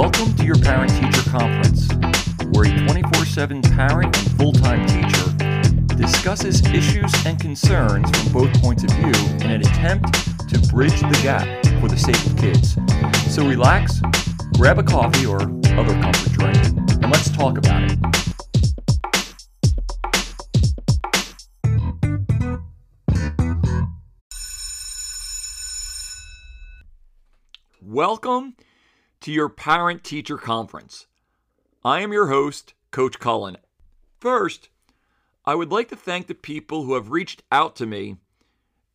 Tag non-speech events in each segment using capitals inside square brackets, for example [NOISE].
Welcome to your Parent Teacher Conference, where a 24 7 parent and full time teacher discusses issues and concerns from both points of view in an attempt to bridge the gap for the sake of kids. So relax, grab a coffee or other comfort drink, and let's talk about it. Welcome to your Parent Teacher Conference. I am your host, Coach Cullen. First, I would like to thank the people who have reached out to me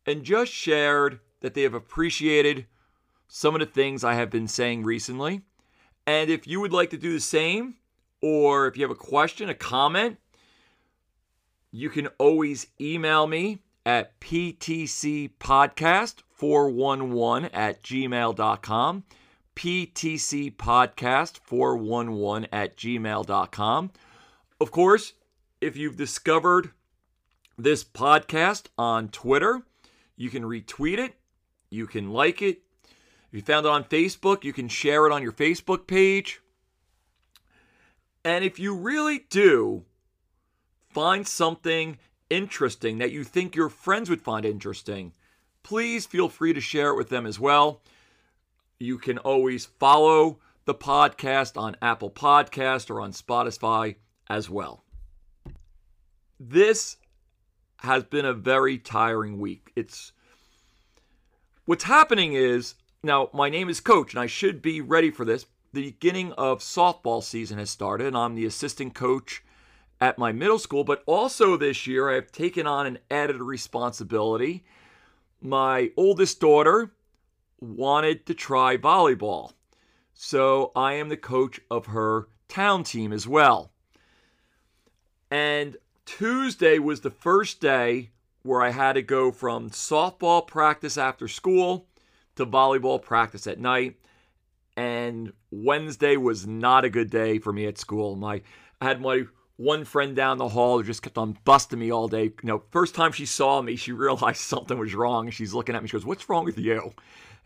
and just shared that they have appreciated some of the things I have been saying recently. And if you would like to do the same, or if you have a question, a comment, you can always email me at ptcpodcast411 at gmail.com. ptcpodcast411 at gmail.com. Of course, if you've discovered this podcast on Twitter, you can retweet it, you can like it. If you found it on Facebook, you can share it on your Facebook page. And if you really do find something interesting that you think your friends would find interesting, please feel free to share it with them as well. You can always follow the podcast on Apple Podcast or on Spotify as well. This has been a very tiring week. It's what's happening is now my name is coach and I should be ready for this. The beginning of softball season has started and I'm the assistant coach at my middle school, but also this year I've taken on an added responsibility. My oldest daughter wanted to try volleyball. So I am the coach of her town team as well. And Tuesday was the first day where I had to go from softball practice after school to volleyball practice at night. And Wednesday was not a good day for me at school. My I had my one friend down the hall who just kept on busting me all day. You know, first time she saw me, she [LAUGHS] realized something was wrong. She's looking at me. She goes, "What's wrong with you?"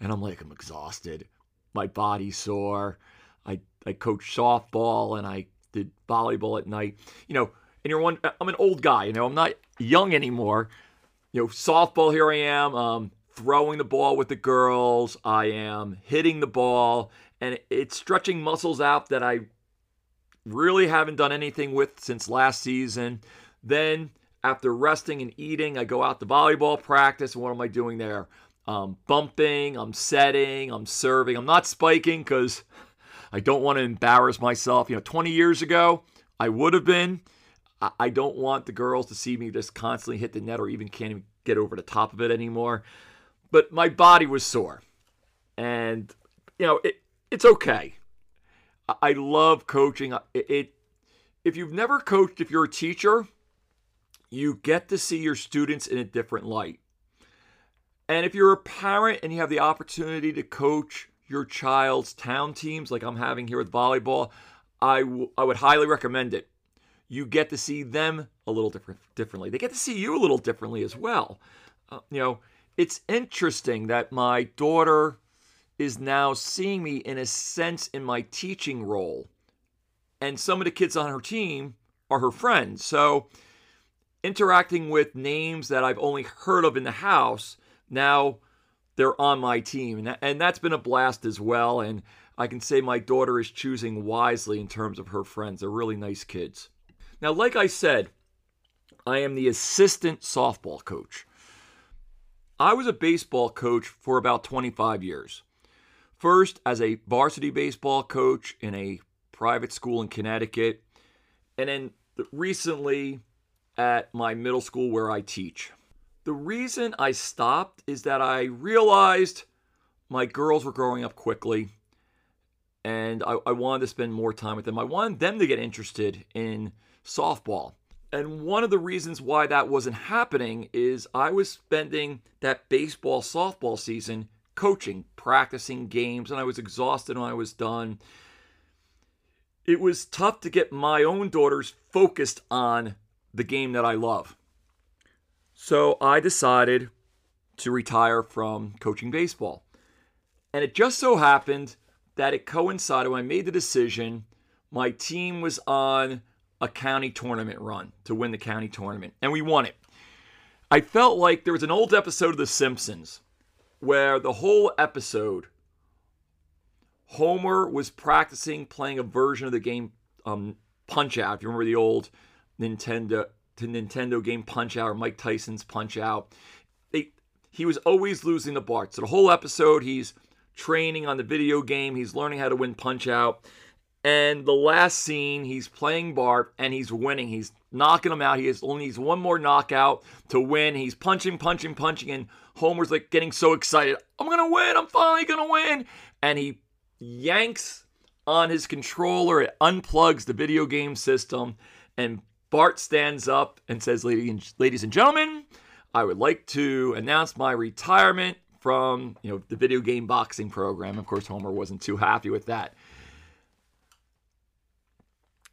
And I'm like, "I'm exhausted. My body's sore. I I coach softball and I did volleyball at night. You know, and you're one. I'm an old guy. You know, I'm not young anymore. You know, softball. Here I am, um, throwing the ball with the girls. I am hitting the ball, and it's stretching muscles out that I really haven't done anything with since last season. Then after resting and eating, I go out to volleyball practice. And What am I doing there? Um, bumping, I'm setting, I'm serving. I'm not spiking because I don't want to embarrass myself. You know, 20 years ago, I would have been. I don't want the girls to see me just constantly hit the net or even can't even get over the top of it anymore. But my body was sore. And, you know, it, it's okay. I love coaching. It, it, if you've never coached, if you're a teacher, you get to see your students in a different light. And if you're a parent and you have the opportunity to coach your child's town teams, like I'm having here with volleyball, I, w- I would highly recommend it you get to see them a little different differently. They get to see you a little differently as well. Uh, you know, it's interesting that my daughter is now seeing me in a sense in my teaching role. And some of the kids on her team are her friends. So interacting with names that I've only heard of in the house, now they're on my team. And, that, and that's been a blast as well. And I can say my daughter is choosing wisely in terms of her friends. They're really nice kids. Now, like I said, I am the assistant softball coach. I was a baseball coach for about 25 years. First, as a varsity baseball coach in a private school in Connecticut, and then recently at my middle school where I teach. The reason I stopped is that I realized my girls were growing up quickly and I, I wanted to spend more time with them. I wanted them to get interested in softball. And one of the reasons why that wasn't happening is I was spending that baseball softball season coaching, practicing games, and I was exhausted when I was done. It was tough to get my own daughters focused on the game that I love. So I decided to retire from coaching baseball. And it just so happened that it coincided when I made the decision. My team was on a county tournament run to win the county tournament, and we won it. I felt like there was an old episode of The Simpsons where the whole episode, Homer was practicing playing a version of the game um, Punch Out. If you remember the old Nintendo to Nintendo game Punch Out Mike Tyson's Punch Out, they, he was always losing the Bart. So the whole episode, he's training on the video game. He's learning how to win Punch Out. And the last scene, he's playing Bart and he's winning. He's knocking him out. He has only needs one more knockout to win. He's punching, punching, punching, and Homer's like getting so excited. I'm gonna win. I'm finally gonna win. And he yanks on his controller. It unplugs the video game system, and Bart stands up and says, "Ladies and gentlemen, I would like to announce my retirement from you know the video game boxing program." Of course, Homer wasn't too happy with that.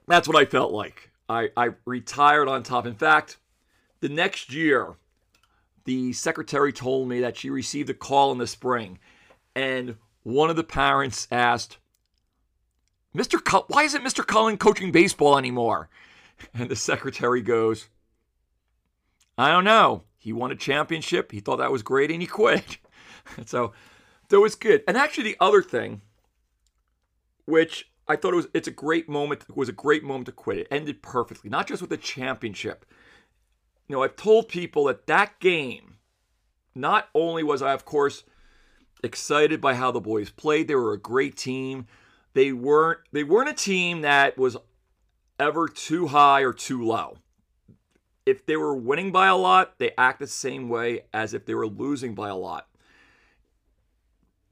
That's what I felt like. I, I retired on top. In fact, the next year, the secretary told me that she received a call in the spring, and one of the parents asked, Mr. Cull- why isn't Mr. Cullen coaching baseball anymore? [LAUGHS] And the secretary goes, I don't know. He won a championship. He thought that was great and he quit. [LAUGHS] so that was good. And actually, the other thing, which I thought it was it's a great moment it was a great moment to quit. It ended perfectly, not just with the championship. You know, I've told people that that game, not only was I of course excited by how the boys played, they were a great team. They weren't they weren't a team that was ever too high or too low. If they were winning by a lot, they act the same way as if they were losing by a lot.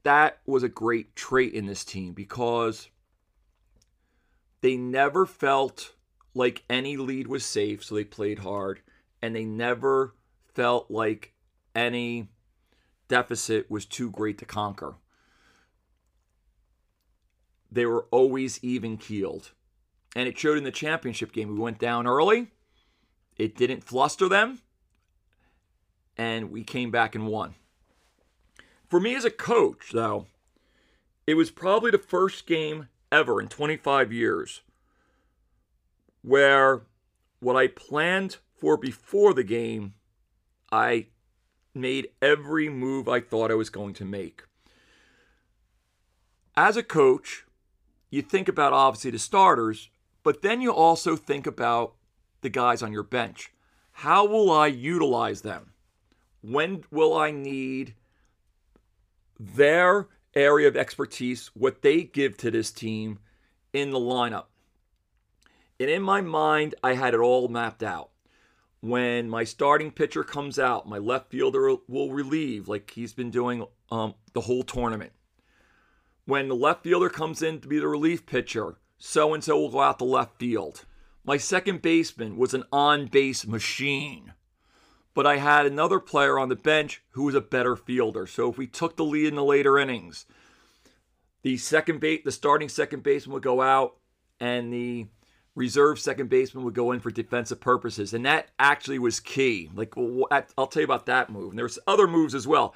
That was a great trait in this team because they never felt like any lead was safe, so they played hard, and they never felt like any deficit was too great to conquer. They were always even keeled. And it showed in the championship game. We went down early, it didn't fluster them, and we came back and won. For me as a coach, though, it was probably the first game ever in 25 years where what I planned for before the game, I made every move I thought I was going to make. As a coach, you think about obviously the starters, but then you also think about the guys on your bench. How will I utilize them? When will I need their area of expertise, what they give to this team in the lineup. And in my mind, I had it all mapped out. When my starting pitcher comes out, my left fielder will relieve like he's been doing um, the whole tournament. When the left fielder comes in to be the relief pitcher, so and so will go out the left field. My second baseman was an on base machine but I had another player on the bench who was a better fielder. So if we took the lead in the later innings, the second base, the starting second baseman would go out, and the reserve second baseman would go in for defensive purposes, and that actually was key. Like I'll tell you about that move. And there's other moves as well.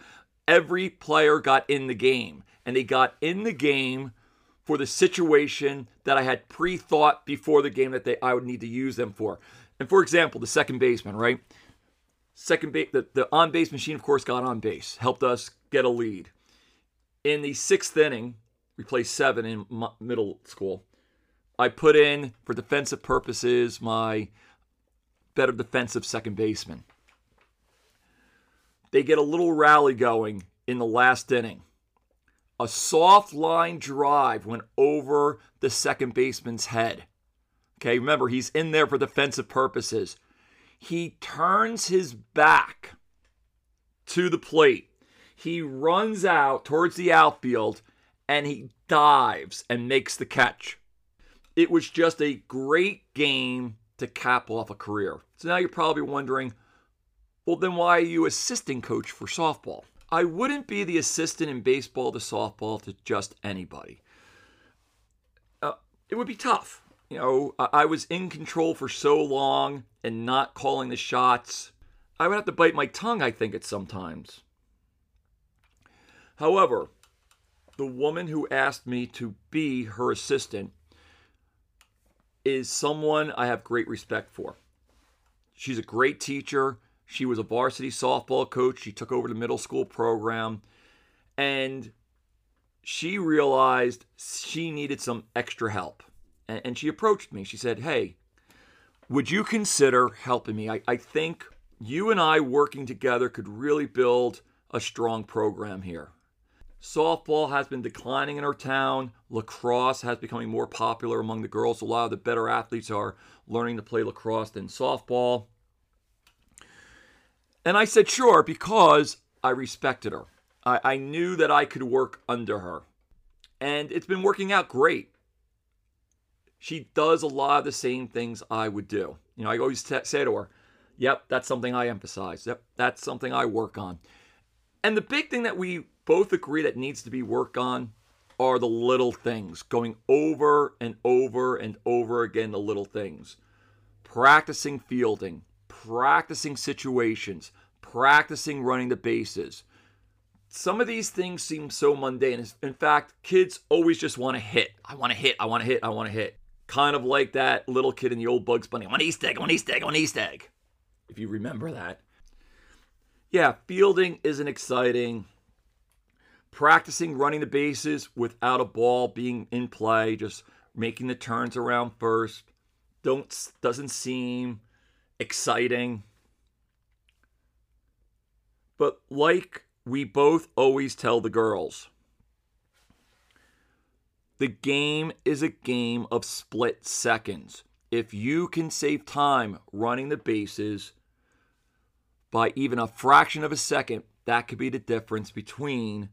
Every player got in the game, and they got in the game for the situation that I had pre-thought before the game that they I would need to use them for. And for example, the second baseman, right? Second base, the, the on base machine, of course, got on base, helped us get a lead. In the sixth inning, we played seven in middle school. I put in, for defensive purposes, my better defensive second baseman. They get a little rally going in the last inning. A soft line drive went over the second baseman's head. Okay, remember, he's in there for defensive purposes he turns his back to the plate. He runs out towards the outfield and he dives and makes the catch. It was just a great game to cap off a career. So now you're probably wondering, well, then why are you assistant coach for softball? I wouldn't be the assistant in baseball to softball to just anybody. Uh, it would be tough. You know, I was in control for so long and not calling the shots. I would have to bite my tongue, I think, at sometimes. However, the woman who asked me to be her assistant is someone I have great respect for. She's a great teacher. She was a varsity softball coach. She took over the middle school program. And she realized she needed some extra help. And, she approached me. She said, Hey, would you consider helping me? I, I think you and I working together could really build a strong program here. Softball has been declining in our town. Lacrosse has becoming more popular among the girls. A lot of the better athletes are learning to play lacrosse than softball. And I said, sure, because I respected her. I, I knew that I could work under her. And it's been working out great. She does a lot of the same things I would do. You know, I always t- say to her, yep, that's something I emphasize. Yep, that's something I work on. And the big thing that we both agree that needs to be worked on are the little things, going over and over and over again, the little things. Practicing fielding, practicing situations, practicing running the bases. Some of these things seem so mundane. In fact, kids always just want to hit. I want to hit, I want to hit, I want to hit. Kind of like that little kid in the old Bugs Bunny. I want Easter egg, I want Easter egg, I want Easter egg. If you remember that. Yeah, fielding isn't exciting practicing running the bases without a ball being in play, just making the turns around first, don't doesn't seem exciting. But like we both always tell the girls, the game is a game of split seconds. If you can save time running the bases by even a fraction of a second, that could be the difference between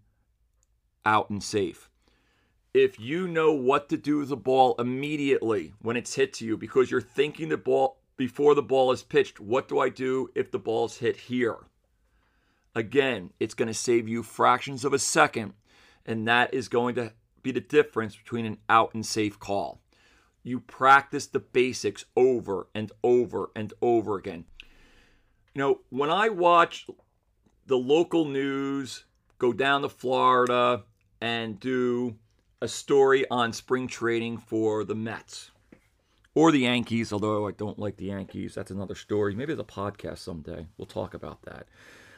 out and safe. If you know what to do with the ball immediately when it's hit to you because you're thinking the ball before the ball is pitched, what do I do if the ball's hit here? Again, it's going to save you fractions of a second, and that is going to be the difference between an out and safe call. You practice the basics over and over and over again. You know, when I watch the local news go down to Florida and do a story on spring training for the Mets or the Yankees, although I don't like the Yankees. That's another story. Maybe a podcast someday. We'll talk about that.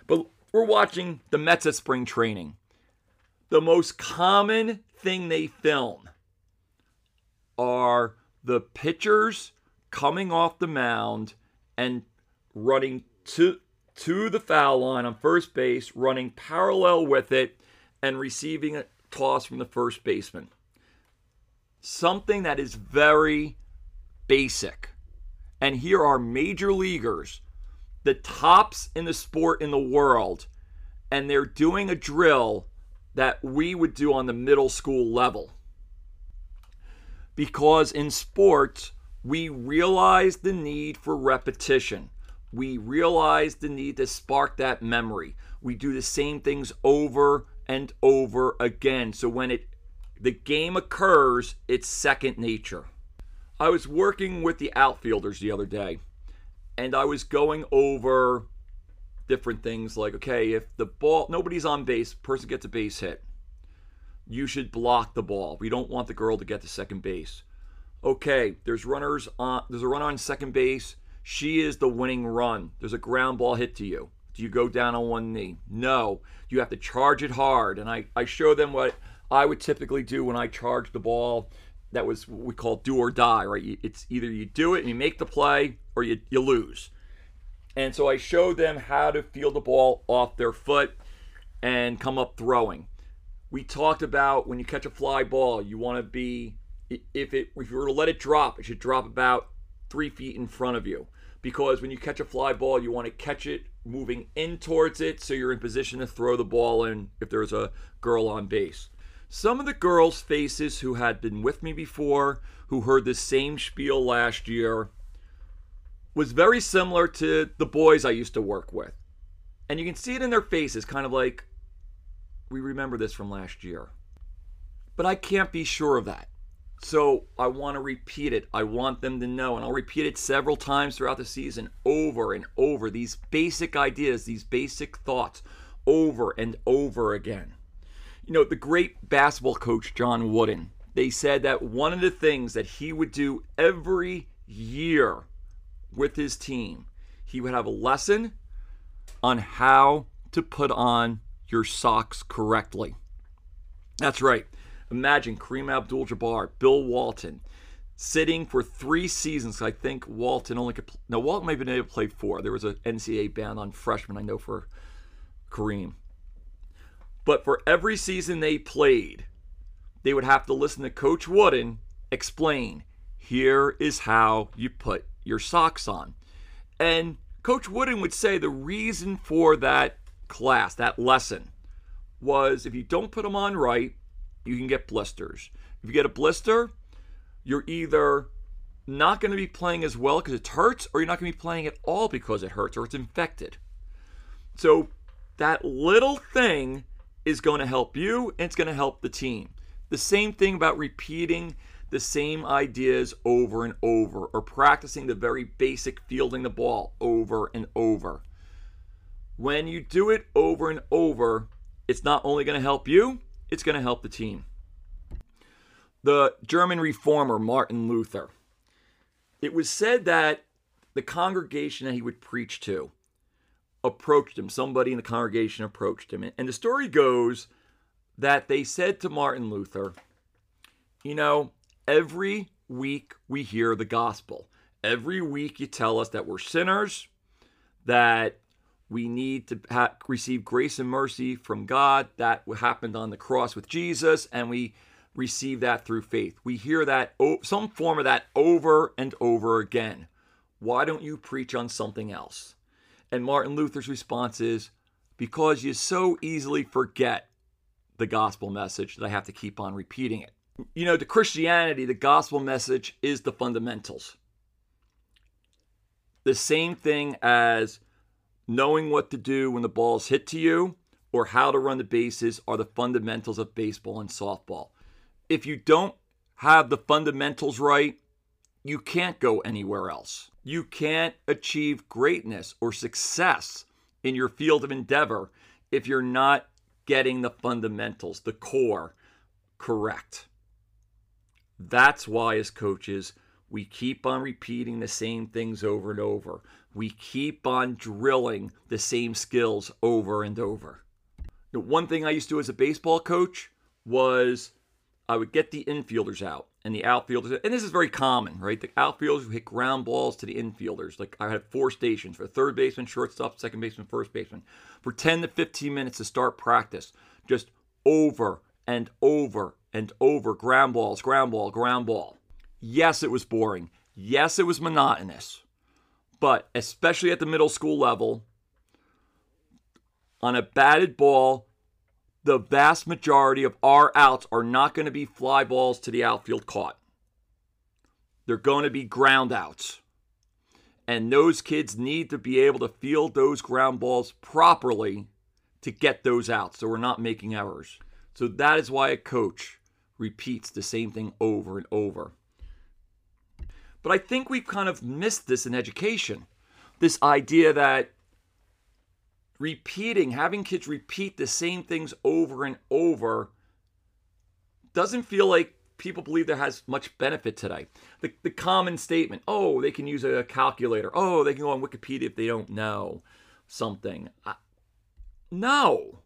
But we're watching the Mets at spring training. The most common thing they film are the pitchers coming off the mound and running to to the foul line on first base, running parallel with it and receiving a toss from the first baseman. Something that is very basic. And here are major leaguers, the tops in the sport in the world, and they're doing a drill that we would do on the middle school level. Because in sports, we realize the need for repetition. We realize the need to spark that memory. We do the same things over and over again. So when it the game occurs, it's second nature. I was working with the outfielders the other day, and I was going over different things like, okay, if the ball nobody's on base, person gets a base hit, you should block the ball. We don't want the girl to get to second base. Okay, there's runners on there's a run on second base. She is the winning run. There's a ground ball hit to you. Do you go down on one knee? No. You have to charge it hard. And I, I show them what I would typically do when I charge the ball. That was what we call do or die, right? It's either you do it and you make the play or you, you lose. And so I showed them how to field the ball off their foot and come up throwing. We talked about when you catch a fly ball, you want to be if it if you were to let it drop, it should drop about three feet in front of you because when you catch a fly ball, you want to catch it moving in towards it so you're in position to throw the ball in if there's a girl on base. Some of the girls' faces who had been with me before, who heard the same spiel last year, was very similar to the boys I used to work with. And you can see it in their faces, kind of like, we remember this from last year. But I can't be sure of that. So I want to repeat it. I want them to know, and I'll repeat it several times throughout the season, over and over. These basic ideas, these basic thoughts, over and over again. You know, the great basketball coach John Wooden, they said that one of the things that he would do every year with his team, he would have a lesson on how to put on your socks correctly. That's right. Imagine Kareem Abdul Jabbar, Bill Walton, sitting for three seasons. I think Walton only could, no, Walton may have been able to play four. There was an NCAA ban on freshmen, I know, for Kareem. But for every season they played, they would have to listen to Coach Wooden explain here is how you put your socks on. And Coach Wooden would say the reason for that class, that lesson, was if you don't put them on right, you can get blisters. If you get a blister, you're either not going to be playing as well because it hurts, or you're not going to be playing at all because it hurts or it's infected. So that little thing is going to help you and it's going to help the team. The same thing about repeating the same ideas over and over or practicing the very basic fielding the ball over and over. When you do it over and over, it's not only going to help you, it's going to help the team. The German reformer Martin Luther. It was said that the congregation that he would preach to approached him. Somebody in the congregation approached him. And the story goes that they said to Martin Luther, You know, every week we hear the gospel. Every week you tell us that we're sinners, that we need to ha- receive grace and mercy from God. That happened on the cross with Jesus, and we receive that through faith. We hear that, some form of that over and over again. Why don't you preach on something else? And Martin Luther's response is because you so easily forget the gospel message that I have to keep on repeating it. You know, to Christianity, the gospel message is the fundamentals. The same thing as knowing what to do when the ball is hit to you or how to run the bases are the fundamentals of baseball and softball. If you don't have the fundamentals right, you can't go anywhere else. You can't achieve greatness or success in your field of endeavor if you're not getting the fundamentals, the core, correct. That's why, as coaches, we keep on repeating the same things over and over. We keep on drilling the same skills over and over. The one thing I used to do as a baseball coach was I would get the infielders out and the outfielders, and this is very common, right? The outfielders would hit ground balls to the infielders. Like I had four stations for third baseman, shortstop, second baseman, first baseman for 10 to 15 minutes to start practice. Just over and over and over ground balls, ground ball, ground ball. Yes, it was boring. Yes, it was monotonous. But especially at the middle school level, on a batted ball, the vast majority of our outs are not going to be fly balls to the outfield caught. They're going to be ground outs. And those kids need to be able to field those ground balls properly to get those outs so we're not making errors. So that is why a coach repeats the same thing over and over. But I think we've kind of missed this in education. This idea that repeating, having kids repeat the same things over and over doesn't feel like people believe there has much benefit today. The, the common statement, oh, they can use a calculator. Oh, they can go on Wikipedia if they don't know something. I, no.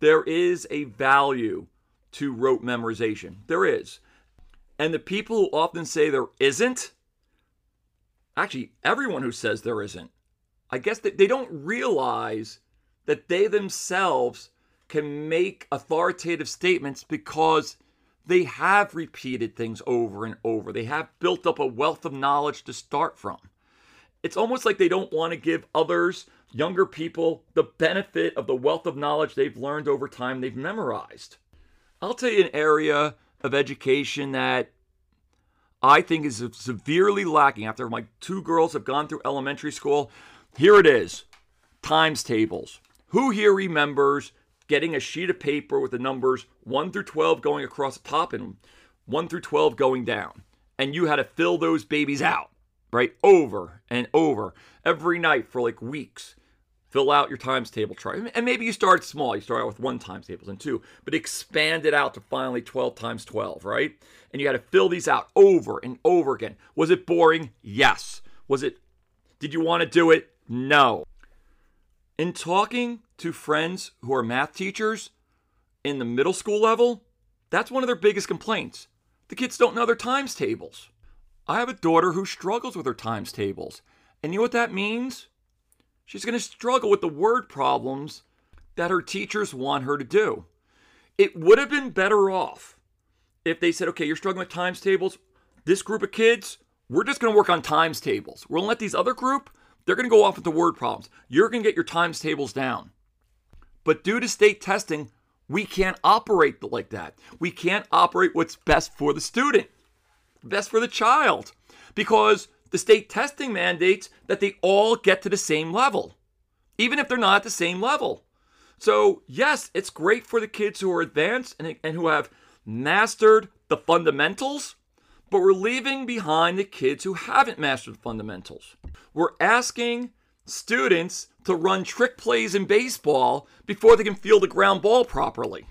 There is a value to rote memorization. There is. And the people who often say there isn't, actually, everyone who says there isn't, I guess that they don't realize that they themselves can make authoritative statements because they have repeated things over and over. They have built up a wealth of knowledge to start from. It's almost like they don't want to give others, younger people, the benefit of the wealth of knowledge they've learned over time they've memorized. I'll tell you an area of education that I think is severely lacking after my two girls have gone through elementary school. Here it is times tables. Who here remembers getting a sheet of paper with the numbers 1 through 12 going across the top and 1 through 12 going down? And you had to fill those babies out, right? Over and over every night for like weeks. fill out your times table chart. And maybe you start small. You start out with one times tables and two, but expand it out to finally 12 times 12, right? And you had to fill these out over and over again. Was it boring? Yes. Was it, did you want to do it? No. In talking to friends who are math teachers in the middle school level, that's one of their biggest complaints. The kids don't know their times tables. I have a daughter who struggles with her times tables. And you know what that means? She's going to struggle with the word problems that her teachers want her to do. It would have been better off if they said, okay, you're struggling with times tables. This group of kids, we're just going to work on times tables. To let these other group, they're going to go off with the word problems. You're going to get your times tables down. But due to state testing, we can't operate like that. We can't operate what's best for the student, best for the child, because the state testing mandates that they all get to the same level, even if they're not at the same level. So, yes, it's great for the kids who are advanced and, and who have mastered the fundamentals, but we're leaving behind the kids who haven't mastered fundamentals. We're asking students to run trick plays in baseball before they can field a ground ball properly.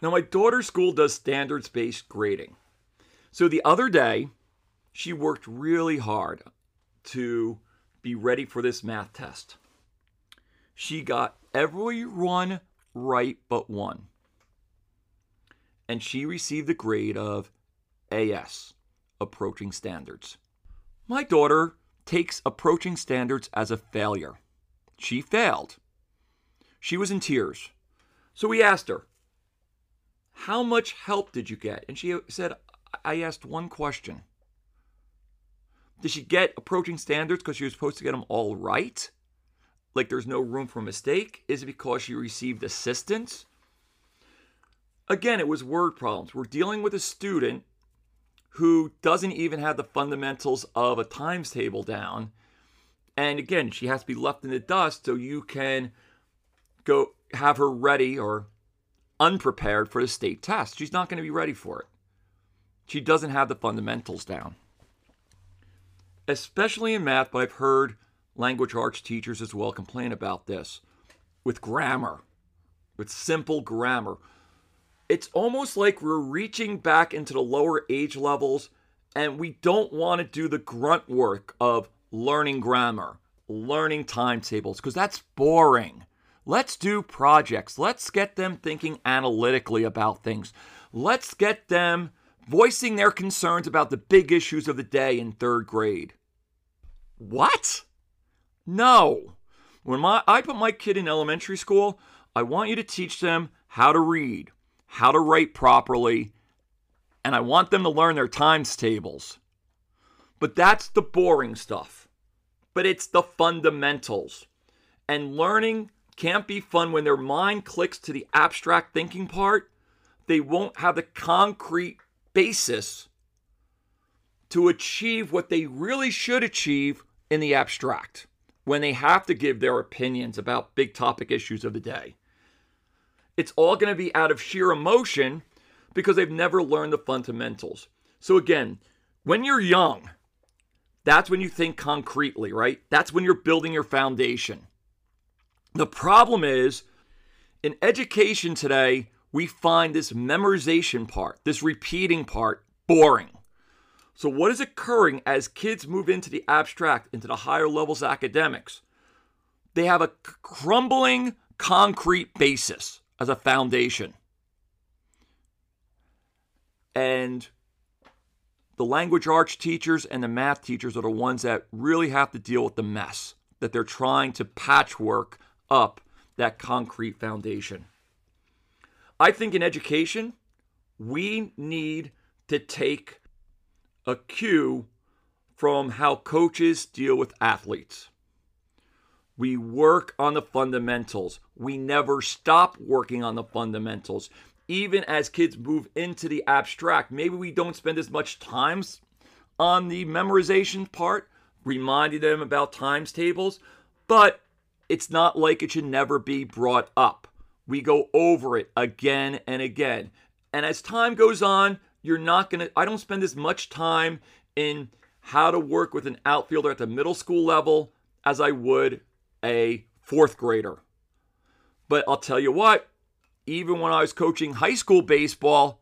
Now, my daughter's school does standards based grading. So the other day, she worked really hard to be ready for this math test. She got every one right but one. And she received a grade of AS, approaching standards. My daughter takes approaching standards as a failure. She failed. She was in tears. So we asked her, How much help did you get? And she said, I asked one question. Did she get approaching standards because she was supposed to get them all right? Like there's no room for mistake? Is it because she received assistance? Again, it was word problems. We're dealing with a student who doesn't even have the fundamentals of a times table down. And again, she has to be left in the dust so you can go have her ready or unprepared for the state test. She's not going to be ready for it. She doesn't have the fundamentals down. Especially in math, but I've heard language arts teachers as well complain about this with grammar, with simple grammar it's almost like we're reaching back into the lower age levels and we don't want to do the grunt work of learning grammar, learning timetables, because that's boring. Let's do projects. Let's get them thinking analytically about things. Let's get them voicing their concerns about the big issues of the day in third grade. What? No. When my, I put my kid in elementary school, I want you to teach them how to read, how to write properly, and I want them to learn their times tables. But that's the boring stuff. But it's the fundamentals. And learning can't be fun when their mind clicks to the abstract thinking part. They won't have the concrete basis to achieve what they really should achieve in the abstract when they have to give their opinions about big topic issues of the day. It's all going to be out of sheer emotion because they've never learned the fundamentals. So, again, when you're young, that's when you think concretely, right? That's when you're building your foundation. The problem is in education today, we find this memorization part, this repeating part, boring. So, what is occurring as kids move into the abstract, into the higher levels of academics? They have a crumbling concrete basis as a foundation. And the language arts teachers and the math teachers are the ones that really have to deal with the mess that they're trying to patchwork up that concrete foundation. I think in education, we need to take a cue from how coaches deal with athletes. We work on the fundamentals. We never stop working on the fundamentals. Even as kids move into the abstract, maybe we don't spend as much time on the memorization part, reminding them about times tables, but it's not like it should never be brought up. We go over it again and again. And as time goes on, you're not going to, I don't spend as much time in how to work with an outfielder at the middle school level as I would a fourth grader. But I'll tell you what, even when I was coaching high school baseball,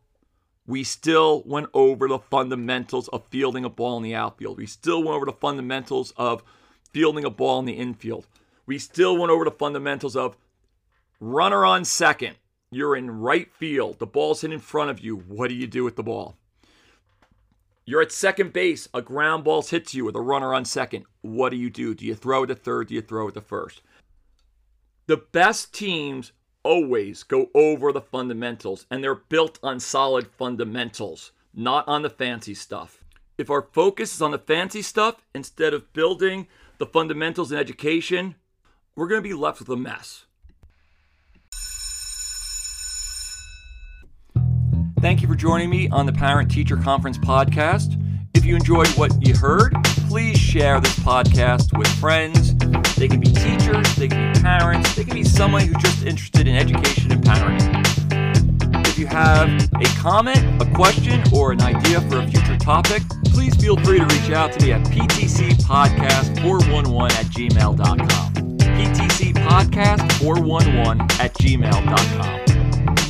we still went over the fundamentals of fielding a ball in the outfield. We still went over the fundamentals of fielding a ball in the infield. We still went over the fundamentals of runner on second. You're in right field. The ball's hit in front of you. What do you do with the ball? You're at second base. A ground ball hits you with a runner on second. What do you do? Do you throw to third? Do you throw to first? The best teams always go over the fundamentals, and they're built on solid fundamentals, not on the fancy stuff. If our focus is on the fancy stuff instead of building the fundamentals in education, we're going to be left with a mess. Thank you for joining me on the Parent Teacher Conference podcast. If you enjoyed what you heard, please share this podcast with friends. They can be teachers, they can be parents, they can be someone who's just interested in education and parenting. If you have a comment, a question, or an idea for a future topic, please feel free to reach out to me at ptcpodcast411 at gmail.com. ptcpodcast411 at gmail.com.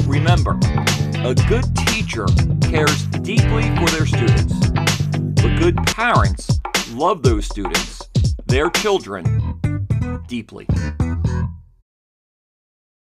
Remember, a good teacher cares deeply for their students, but good parents love those students, their children, deeply.